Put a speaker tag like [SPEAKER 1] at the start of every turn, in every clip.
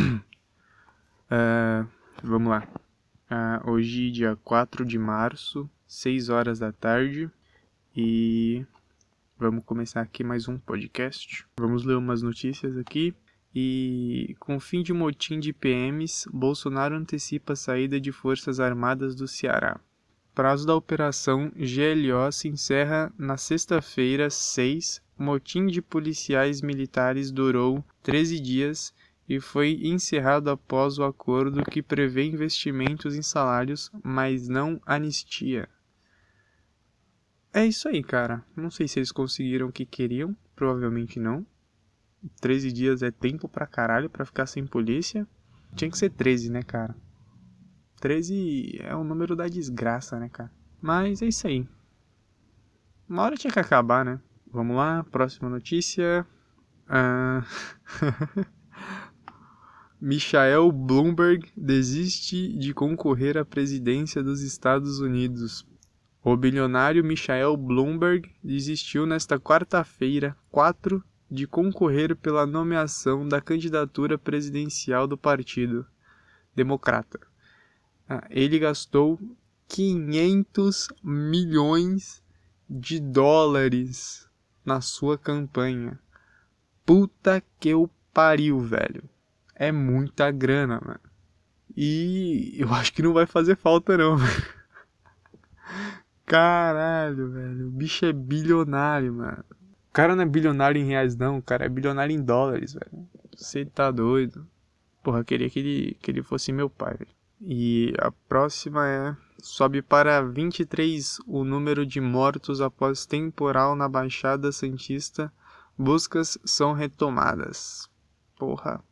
[SPEAKER 1] uh, vamos lá. Uh, hoje, dia 4 de março, 6 horas da tarde. E vamos começar aqui mais um podcast. Vamos ler umas notícias aqui. E com fim de motim de PMs, Bolsonaro antecipa a saída de Forças Armadas do Ceará. Prazo da operação GLO se encerra na sexta-feira, 6. Motim de policiais militares durou 13 dias e foi encerrado após o acordo que prevê investimentos em salários, mas não anistia. É isso aí, cara. Não sei se eles conseguiram o que queriam, provavelmente não. 13 dias é tempo pra caralho pra ficar sem polícia. Tinha que ser 13, né, cara? 13 é o número da desgraça, né, cara? Mas é isso aí. Uma hora tinha que acabar, né? Vamos lá, próxima notícia. Uh... Michael Bloomberg desiste de concorrer à presidência dos Estados Unidos. O bilionário Michael Bloomberg desistiu nesta quarta-feira, 4, de concorrer pela nomeação da candidatura presidencial do Partido Democrata. Ah, ele gastou 500 milhões de dólares na sua campanha. Puta que o pariu, velho é muita grana, mano. E eu acho que não vai fazer falta, não. Caralho, velho. O bicho é bilionário, mano. O cara não é bilionário em reais, não. O cara é bilionário em dólares, velho. Você tá doido. Porra, queria que ele, que ele fosse meu pai, velho. E a próxima é. Sobe para 23 o número de mortos após temporal na Baixada Santista. Buscas são retomadas. Porra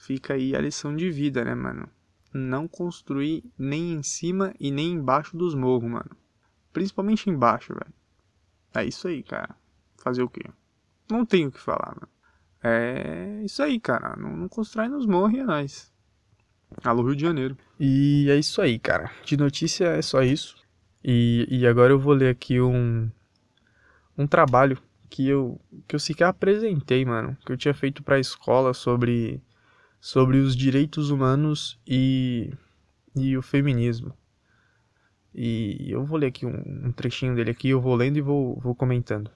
[SPEAKER 1] fica aí a lição de vida, né, mano? Não construir nem em cima e nem embaixo dos morros, mano. Principalmente embaixo, velho. É isso aí, cara. Fazer o quê? Não tenho o que falar, mano. É isso aí, cara. Não, não constrói nos morros e é nóis. Alô, Rio de Janeiro. E é isso aí, cara. De notícia é só isso. E, e agora eu vou ler aqui um, um trabalho que eu, que eu sequer apresentei, mano. Que eu tinha feito pra escola sobre sobre os direitos humanos e, e o feminismo. E eu vou ler aqui um, um trechinho dele aqui, eu vou lendo e vou, vou comentando.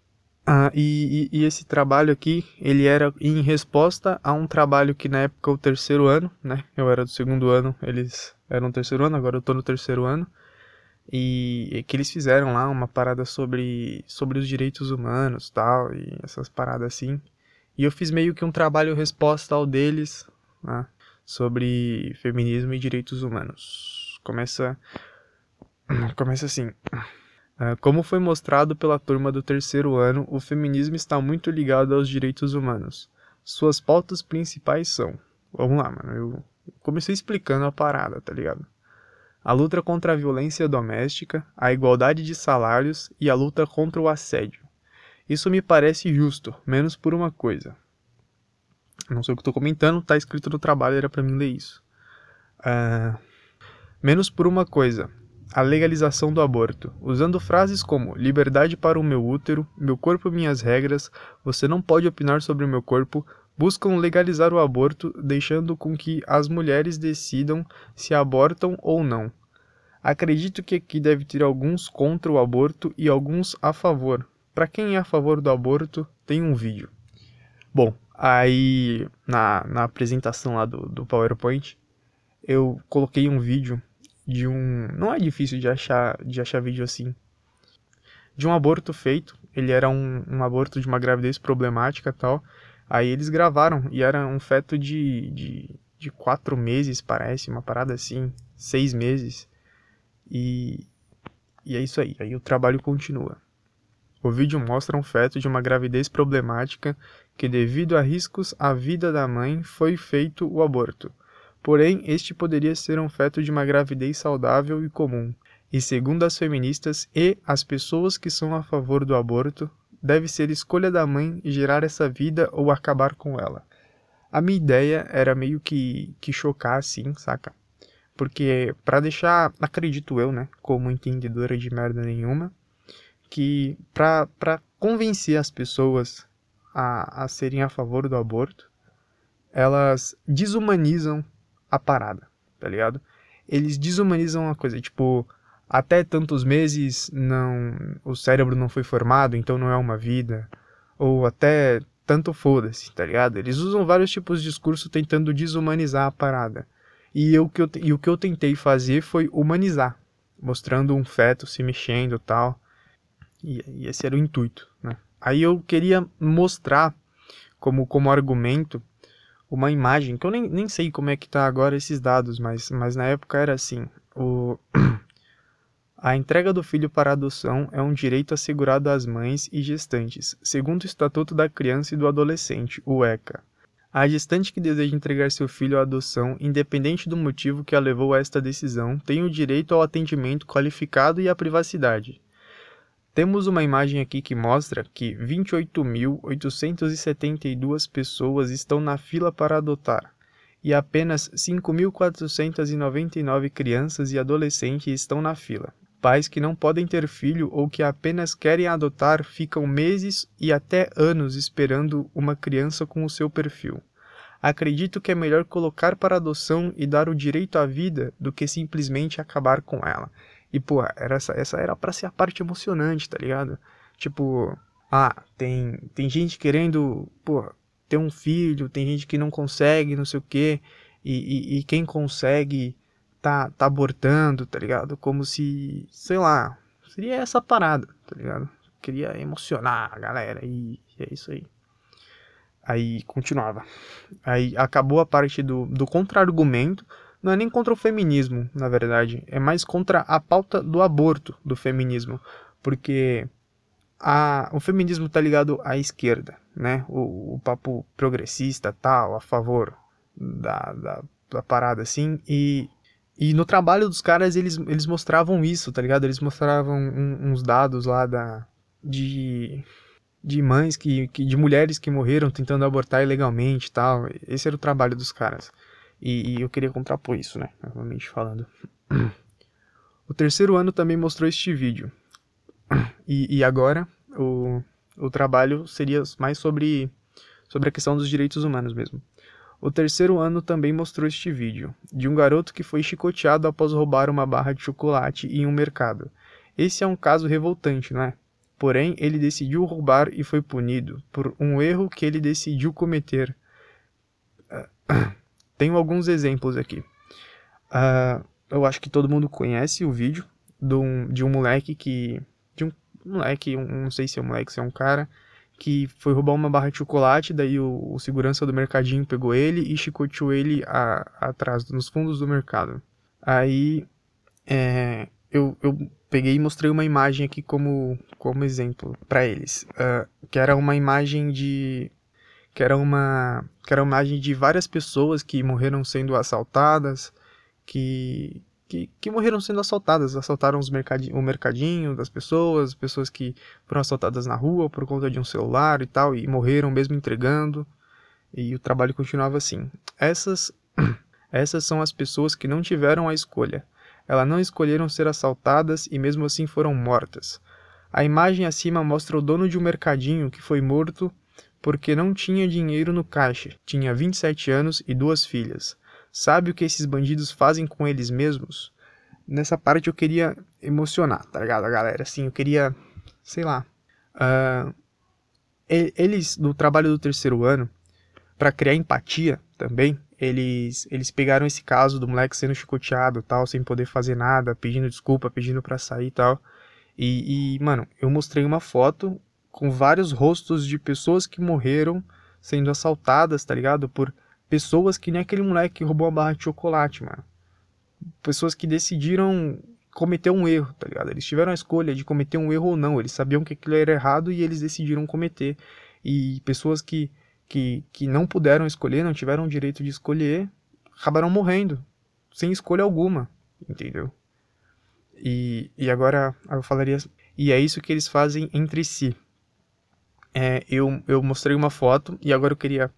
[SPEAKER 1] Ah, e, e, e, esse trabalho aqui, ele era em resposta a um trabalho que na época o terceiro ano, né? Eu era do segundo ano, eles eram terceiro ano, agora eu tô no terceiro ano. E, e que eles fizeram lá uma parada sobre, sobre os direitos humanos tal, e essas paradas assim. E eu fiz meio que um trabalho resposta ao deles, né, sobre feminismo e direitos humanos. Começa, começa assim. Ah, como foi mostrado pela turma do terceiro ano, o feminismo está muito ligado aos direitos humanos. Suas pautas principais são. Vamos lá, mano. Eu comecei explicando a parada, tá ligado? A luta contra a violência doméstica, a igualdade de salários e a luta contra o assédio. Isso me parece justo, menos por uma coisa. Não sei o que estou comentando, tá escrito no trabalho, era para mim ler isso. Uh, menos por uma coisa: a legalização do aborto, usando frases como liberdade para o meu útero, meu corpo minhas regras, você não pode opinar sobre o meu corpo, buscam legalizar o aborto, deixando com que as mulheres decidam se abortam ou não. Acredito que aqui deve ter alguns contra o aborto e alguns a favor. Para quem é a favor do aborto, tem um vídeo. Bom, Aí, na, na apresentação lá do, do PowerPoint, eu coloquei um vídeo de um. Não é difícil de achar, de achar vídeo assim. De um aborto feito. Ele era um, um aborto de uma gravidez problemática tal. Aí eles gravaram e era um feto de, de, de quatro meses, parece, uma parada assim, seis meses. E, e é isso aí. Aí o trabalho continua. O vídeo mostra um feto de uma gravidez problemática que, devido a riscos à vida da mãe, foi feito o aborto. Porém, este poderia ser um feto de uma gravidez saudável e comum. E segundo as feministas e as pessoas que são a favor do aborto, deve ser escolha da mãe gerar essa vida ou acabar com ela. A minha ideia era meio que, que chocar assim, saca? Porque, para deixar, acredito eu, né, como entendedora de merda nenhuma, que para convencer as pessoas a, a serem a favor do aborto, elas desumanizam a parada, tá ligado? Eles desumanizam a coisa, tipo, até tantos meses não o cérebro não foi formado, então não é uma vida, ou até tanto foda-se, tá ligado? Eles usam vários tipos de discurso tentando desumanizar a parada. E, eu, que eu, e o que eu tentei fazer foi humanizar, mostrando um feto se mexendo tal. E, e esse era o intuito, né? Aí eu queria mostrar como, como argumento uma imagem, que eu nem, nem sei como é que tá agora esses dados, mas, mas na época era assim, o... A entrega do filho para adoção é um direito assegurado às mães e gestantes, segundo o Estatuto da Criança e do Adolescente, o ECA. A gestante que deseja entregar seu filho à adoção, independente do motivo que a levou a esta decisão, tem o direito ao atendimento qualificado e à privacidade. Temos uma imagem aqui que mostra que 28.872 pessoas estão na fila para adotar e apenas 5.499 crianças e adolescentes estão na fila. Pais que não podem ter filho ou que apenas querem adotar ficam meses e até anos esperando uma criança com o seu perfil. Acredito que é melhor colocar para adoção e dar o direito à vida do que simplesmente acabar com ela. E, pô, era essa, essa era para ser a parte emocionante, tá ligado? Tipo, ah, tem, tem gente querendo, pô, ter um filho, tem gente que não consegue, não sei o quê, e, e, e quem consegue tá, tá abortando, tá ligado? Como se, sei lá, seria essa parada, tá ligado? Queria emocionar a galera e, e é isso aí. Aí continuava. Aí acabou a parte do, do contra-argumento, não é nem contra o feminismo, na verdade, é mais contra a pauta do aborto do feminismo, porque a, o feminismo tá ligado à esquerda, né? O, o papo progressista tal, a favor da, da, da, parada assim, e, e no trabalho dos caras eles, eles mostravam isso, tá ligado? Eles mostravam um, uns dados lá da, de, de mães que, que de mulheres que morreram tentando abortar ilegalmente tal. Esse era o trabalho dos caras. E, e eu queria contrapor isso, né? Novamente falando. O terceiro ano também mostrou este vídeo. E, e agora o, o trabalho seria mais sobre, sobre a questão dos direitos humanos mesmo. O terceiro ano também mostrou este vídeo, de um garoto que foi chicoteado após roubar uma barra de chocolate em um mercado. Esse é um caso revoltante, não é? Porém, ele decidiu roubar e foi punido por um erro que ele decidiu cometer. Tenho alguns exemplos aqui. Uh, eu acho que todo mundo conhece o vídeo de um, de um moleque que. De um moleque, um, não sei se é um moleque, se é um cara, que foi roubar uma barra de chocolate, daí o, o segurança do mercadinho pegou ele e chicoteou ele a, atrás, nos fundos do mercado. Aí é, eu, eu peguei e mostrei uma imagem aqui como, como exemplo para eles, uh, que era uma imagem de que era uma que era uma imagem de várias pessoas que morreram sendo assaltadas, que que, que morreram sendo assaltadas, assaltaram os mercadinho, o mercadinho das pessoas, pessoas que foram assaltadas na rua por conta de um celular e tal e morreram mesmo entregando. E o trabalho continuava assim. Essas essas são as pessoas que não tiveram a escolha. Elas não escolheram ser assaltadas e mesmo assim foram mortas. A imagem acima mostra o dono de um mercadinho que foi morto porque não tinha dinheiro no caixa, tinha 27 anos e duas filhas. Sabe o que esses bandidos fazem com eles mesmos? Nessa parte eu queria emocionar, tá ligado, galera? Assim, eu queria, sei lá. Uh, eles, no trabalho do terceiro ano, para criar empatia também, eles, eles pegaram esse caso do moleque sendo chicoteado tal, sem poder fazer nada, pedindo desculpa, pedindo para sair e tal. E, e, mano, eu mostrei uma foto com vários rostos de pessoas que morreram sendo assaltadas, tá ligado? Por pessoas que nem aquele moleque que roubou a barra de chocolate, mano. Pessoas que decidiram cometer um erro, tá ligado? Eles tiveram a escolha de cometer um erro ou não. Eles sabiam que aquilo era errado e eles decidiram cometer. E pessoas que, que, que não puderam escolher, não tiveram o direito de escolher, acabaram morrendo. Sem escolha alguma, entendeu? E, e agora eu falaria. E é isso que eles fazem entre si é, eu, eu mostrei uma foto e agora eu queria.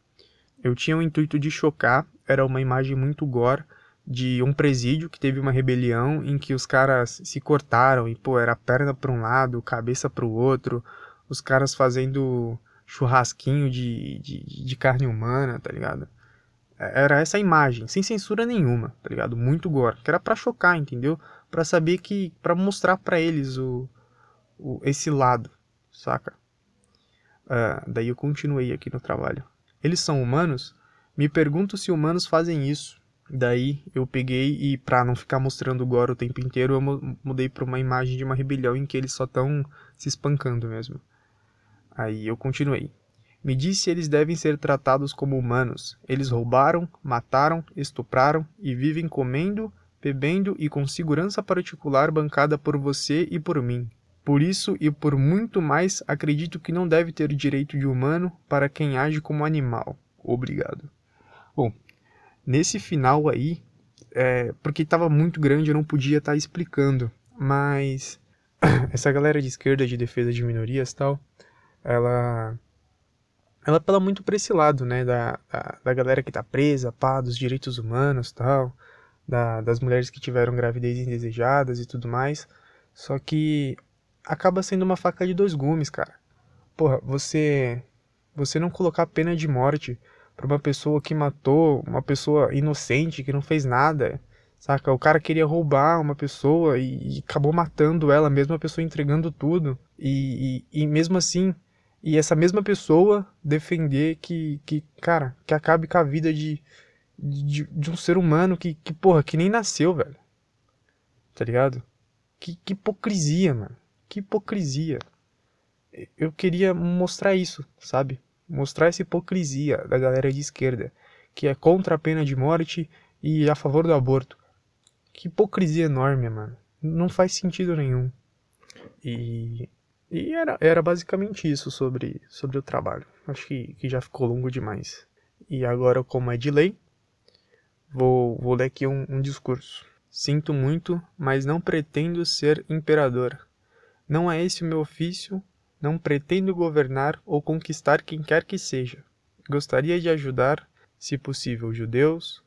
[SPEAKER 1] Eu tinha o intuito de chocar, era uma imagem muito gore de um presídio que teve uma rebelião em que os caras se cortaram e, pô, era perna para um lado, cabeça para o outro, os caras fazendo churrasquinho de, de, de, carne humana, tá ligado? Era essa imagem, sem censura nenhuma, tá ligado? Muito gore, que era para chocar, entendeu? Para saber que para mostrar para eles o, o, esse lado, saca? Uh, daí eu continuei aqui no trabalho. Eles são humanos? Me pergunto se humanos fazem isso. Daí eu peguei e, pra não ficar mostrando o gore o tempo inteiro, eu mudei pra uma imagem de uma rebelião em que eles só estão se espancando mesmo. Aí eu continuei. Me disse se eles devem ser tratados como humanos. Eles roubaram, mataram, estupraram e vivem comendo, bebendo e com segurança particular bancada por você e por mim. Por isso e por muito mais, acredito que não deve ter direito de humano para quem age como animal. Obrigado. Bom, nesse final aí, é, porque estava muito grande, eu não podia estar tá explicando, mas essa galera de esquerda de defesa de minorias tal, ela ela apela muito para esse lado, né, da, da, da, galera que tá presa, pá, dos direitos humanos tal, da, das mulheres que tiveram gravidez indesejadas e tudo mais, só que acaba sendo uma faca de dois gumes, cara. Porra, você você não colocar pena de morte para uma pessoa que matou uma pessoa inocente que não fez nada, saca? O cara queria roubar uma pessoa e, e acabou matando ela, mesmo a pessoa entregando tudo e, e, e, mesmo assim e essa mesma pessoa defender que, que cara, que acabe com a vida de, de, de um ser humano que, que, porra, que nem nasceu, velho. Tá ligado? Que, que hipocrisia, mano. Que hipocrisia. Eu queria mostrar isso, sabe? Mostrar essa hipocrisia da galera de esquerda, que é contra a pena de morte e a favor do aborto. Que hipocrisia enorme, mano. Não faz sentido nenhum. E, e era, era basicamente isso sobre, sobre o trabalho. Acho que, que já ficou longo demais. E agora, como é de lei, vou, vou ler aqui um, um discurso. Sinto muito, mas não pretendo ser imperador. Não é esse o meu ofício, não pretendo governar ou conquistar quem quer que seja. Gostaria de ajudar, se possível, judeus,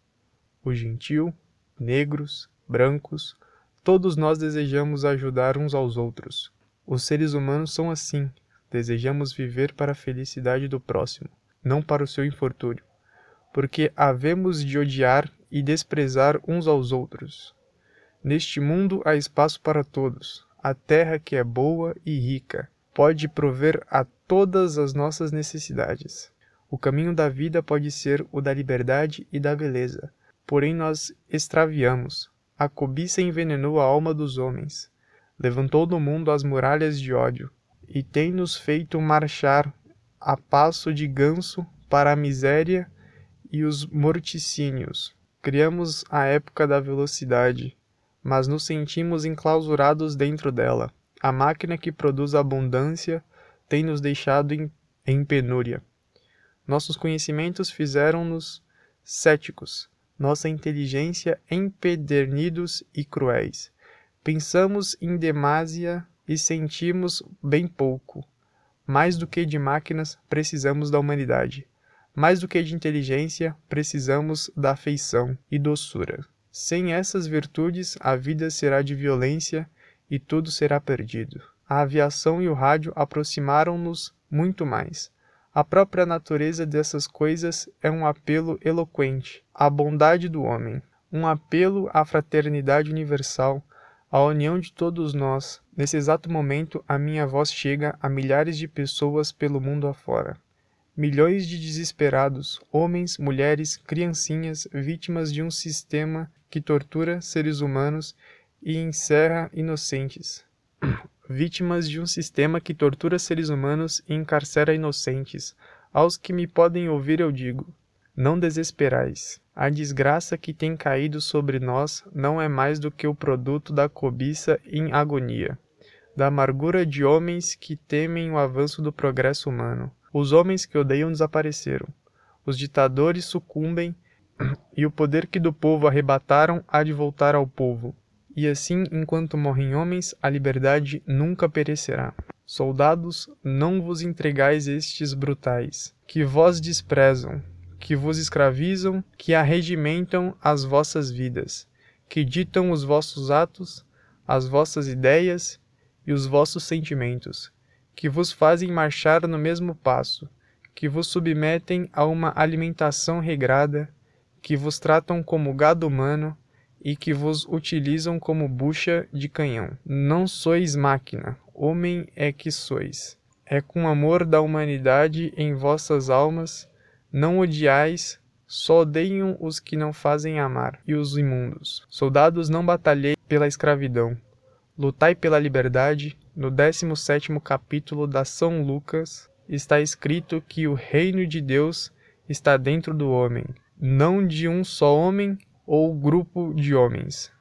[SPEAKER 1] o gentil, negros, brancos, todos nós desejamos ajudar uns aos outros. Os seres humanos são assim, desejamos viver para a felicidade do próximo, não para o seu infortúnio, porque havemos de odiar e desprezar uns aos outros. Neste mundo há espaço para todos, a terra que é boa e rica, pode prover a todas as nossas necessidades. O caminho da vida pode ser o da liberdade e da beleza, porém nós extraviamos. A cobiça envenenou a alma dos homens, levantou no mundo as muralhas de ódio, e tem nos feito marchar a passo de ganso para a miséria e os morticínios. Criamos a época da velocidade, mas nos sentimos enclausurados dentro dela. A máquina que produz abundância tem nos deixado em, em penúria. Nossos conhecimentos fizeram-nos céticos, nossa inteligência empedernidos e cruéis. Pensamos em demasia e sentimos bem pouco. Mais do que de máquinas, precisamos da humanidade. Mais do que de inteligência, precisamos da afeição e doçura. Sem essas virtudes, a vida será de violência e tudo será perdido. A aviação e o rádio aproximaram-nos muito mais. A própria natureza dessas coisas é um apelo eloquente à bondade do homem, um apelo à fraternidade universal, à união de todos nós. Nesse exato momento, a minha voz chega a milhares de pessoas pelo mundo afora. Milhões de desesperados, homens, mulheres, criancinhas, vítimas de um sistema que tortura seres humanos e encerra inocentes. Vítimas de um sistema que tortura seres humanos e encarcera inocentes. Aos que me podem ouvir, eu digo: não desesperais. A desgraça que tem caído sobre nós não é mais do que o produto da cobiça em agonia, da amargura de homens que temem o avanço do progresso humano. Os homens que odeiam desapareceram. Os ditadores sucumbem e o poder que do povo arrebataram há de voltar ao povo. E assim, enquanto morrem homens, a liberdade nunca perecerá. Soldados, não vos entregais estes brutais, que vós desprezam, que vos escravizam, que arregimentam as vossas vidas, que ditam os vossos atos, as vossas ideias e os vossos sentimentos, que vos fazem marchar no mesmo passo, que vos submetem a uma alimentação regrada, que vos tratam como gado humano e que vos utilizam como bucha de canhão. Não sois máquina, homem é que sois. É com amor da humanidade em vossas almas, não odiais, só odeiam os que não fazem amar, e os imundos. Soldados, não batalhei pela escravidão. Lutai pela liberdade. No 17 capítulo da São Lucas está escrito que o reino de Deus está dentro do homem, não de um só homem ou grupo de homens,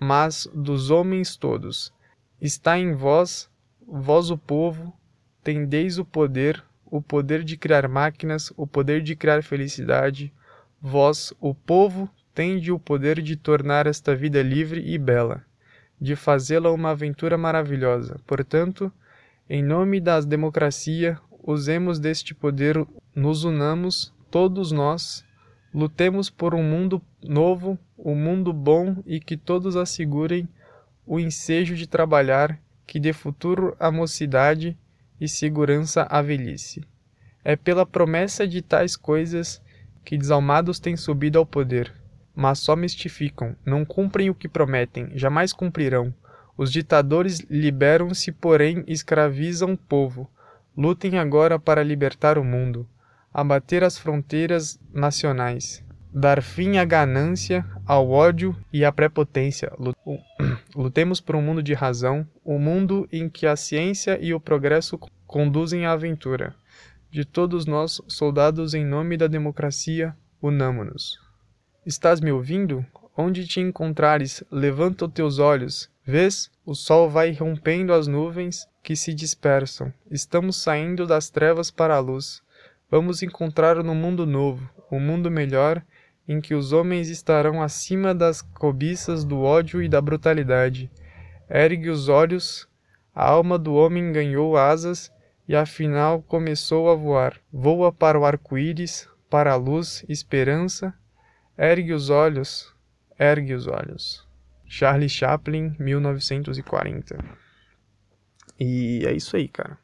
[SPEAKER 1] mas dos homens todos. Está em vós, vós o povo, tendeis o poder, o poder de criar máquinas, o poder de criar felicidade. Vós, o povo, tende o poder de tornar esta vida livre e bela, de fazê-la uma aventura maravilhosa. Portanto, em nome da democracia, usemos deste poder, nos unamos, todos nós, lutemos por um mundo novo, um mundo bom e que todos assegurem o ensejo de trabalhar, que dê futuro à mocidade e segurança à velhice. É pela promessa de tais coisas que desalmados têm subido ao poder, mas só mistificam, não cumprem o que prometem, jamais cumprirão. Os ditadores liberam-se, porém escravizam o povo. Lutem agora para libertar o mundo, abater as fronteiras nacionais, dar fim à ganância, ao ódio e à prepotência. Lutemos por um mundo de razão, um mundo em que a ciência e o progresso conduzem à aventura. De todos nós, soldados em nome da democracia, unamo-nos. Estás me ouvindo? Onde te encontrares, levanta os teus olhos. Vês? O sol vai rompendo as nuvens que se dispersam. Estamos saindo das trevas para a luz. Vamos encontrar no mundo novo, um mundo melhor em que os homens estarão acima das cobiças do ódio e da brutalidade. Ergue os olhos, a alma do homem ganhou asas e afinal começou a voar. Voa para o arco-íris, para a luz, esperança. Ergue os olhos, ergue os olhos. Charlie Chaplin, 1940. E é isso aí, cara.